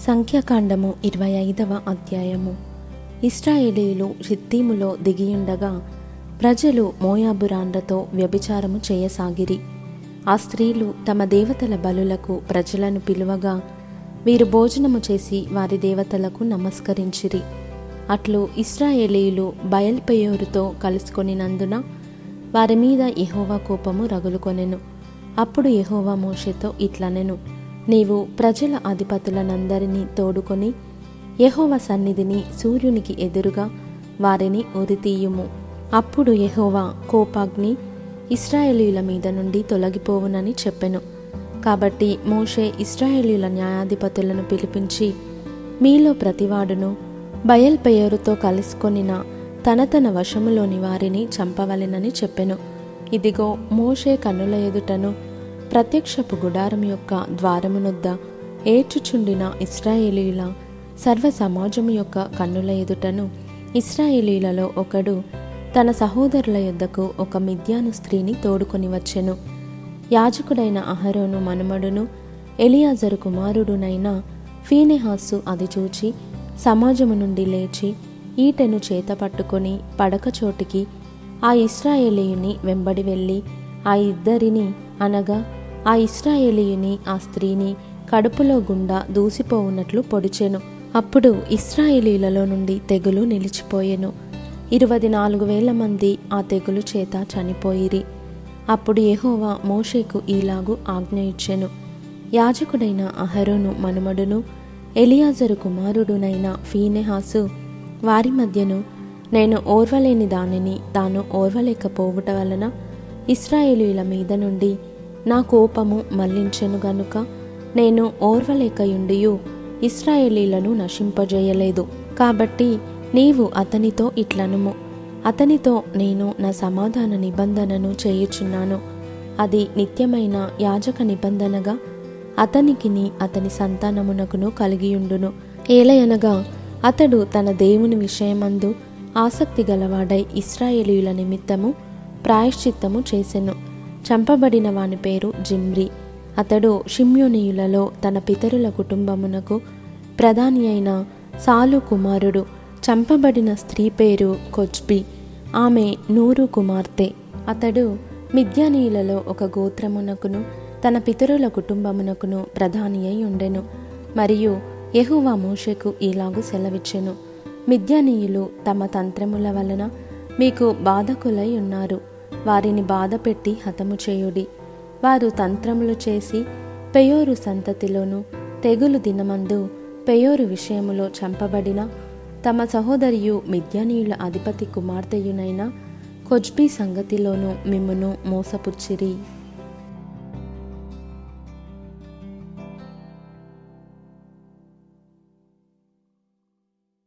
సంఖ్యాకాండము ఇరవై ఐదవ అధ్యాయము. ఇస్రాయేలీలు షిత్తీములో దిగియుండగా ప్రజలు మోయాబురాండ్రతో వ్యభిచారము చేయసాగిరి. ఆ స్త్రీలు తమ దేవతల బలులకు ప్రజలను పిలువగా వీరు భోజనము చేసి వారి దేవతలకు నమస్కరించిరి. అట్లు ఇస్రాయేలీలు బయల్పెయోరుతో కలుసుకొనినందున వారి మీద ఎహోవా కోపము రగులుకొనెను. అప్పుడు ఎహోవా మోషతో ఇట్లనెను. నీవు ప్రజల అధిపతులనందరినీ తోడుకొని యహోవ సన్నిధిని సూర్యునికి ఎదురుగా వారిని ఉరితీయుము అప్పుడు యెహోవా కోపాగ్ని ఇస్రాయేలీల మీద నుండి తొలగిపోవునని చెప్పెను. కాబట్టి మోషే ఇస్రాయేలీల న్యాయాధిపతులను పిలిపించి మీలో ప్రతివాడును బయల్పెయోరుతో కలుసుకొనిన తన తన వశములోని వారిని చంపవలెనని చెప్పెను. ఇదిగో మోషే కన్నుల ఎదుటను ప్రత్యక్షపు గుడారం యొక్క ద్వారమునొద్ద ఏడ్చుచుండిన ఇస్రాయేలీల సర్వ సమాజము యొక్క కన్నుల ఎదుటను ఇస్రాయేలీలలో ఒకడు తన సహోదరుల యొద్దకు ఒక మిద్యాను స్త్రీని తోడుకొని వచ్చెను. యాజకుడైన అహరోను మనుమడును ఎలియాజరు కుమారుడునైన ఫీనెహాసు అది చూచి సమాజము నుండి లేచి ఈటెను చేత పట్టుకొని పడక చోటికి ఆ ఇస్రాయేలీయుని వెంబడి వెళ్ళి ఆ ఇద్దరిని అనగా ఆ ఇస్రాయేలీయుని ఆ స్త్రీని కడుపులో గుండా దూసిపోవున్నట్లు పొడిచెను. అప్పుడు ఇస్రాయేలీలలో నుండి తెగులు నిలిచిపోయెను. ఇరవై నాలుగు వేల మంది ఆ తెగులు చేత చనిపోయిరి. అప్పుడు యెహోవా మోషేకు ఈలాగు ఆజ్ఞ ఇచ్చెను యాజకుడైన అహరోను మనుమడును ఎలియాజరు కుమారుడునైన ఫీనెహాసు వారి మధ్యను నేను ఓర్వలేని దానిని తాను ఓర్వలేకపోవుట వలన ఇస్రాయేలీల మీద నుండి నా కోపము మళ్ళించెను గనుక నేను ఓర్వలేకయుండియు ఇస్రాయేలీలను నశింపజేయలేదు. కాబట్టి నీవు అతనితో ఇట్లనుము. అతనితో నేను నా సమాధాన నిబంధనను చేయుచున్నాను. అది నిత్యమైన యాజక నిబంధనగా అతనికిని అతని సంతానమునకును కలిగియుండును. ఏలయనగా అతడు తన దేవుని విషయమందు ఆసక్తి గలవాడై ఇస్రాయేలీయుల నిమిత్తము ప్రాయశ్చిత్తము చేసెను. చంపబడిన వాని పేరు జిమ్రి. అతడు షిమ్యోనీయులలో తన పితరుల కుటుంబమునకు ప్రధాని అయిన సాలు కుమారుడు. చంపబడిన స్త్రీ పేరు కొచ్బి ఆమె నూరు కుమార్తె. అతడు మిద్యానీయులలో ఒక గోత్రమునకును తన పితరుల కుటుంబమునకును ప్రధాని అయి ఉండెను. మరియు యహువా మోషకు ఇలాగు సెలవిచ్చెను. మిద్యానీయులు తమ తంత్రముల వలన మీకు బాధకులై ఉన్నారు. వారిని బాధపెట్టి హతము చేయుడి. వారు తంత్రములు చేసి పెయోరు సంతతిలోను తెగులు దినమందు పెయోరు విషయములో చంపబడిన తమ సహోదరియు మిద్యానీయుల అధిపతి కుమార్తెయునైన కొజ్బీ సంగతిలోను మిమ్మును మోసపుచ్చిరి.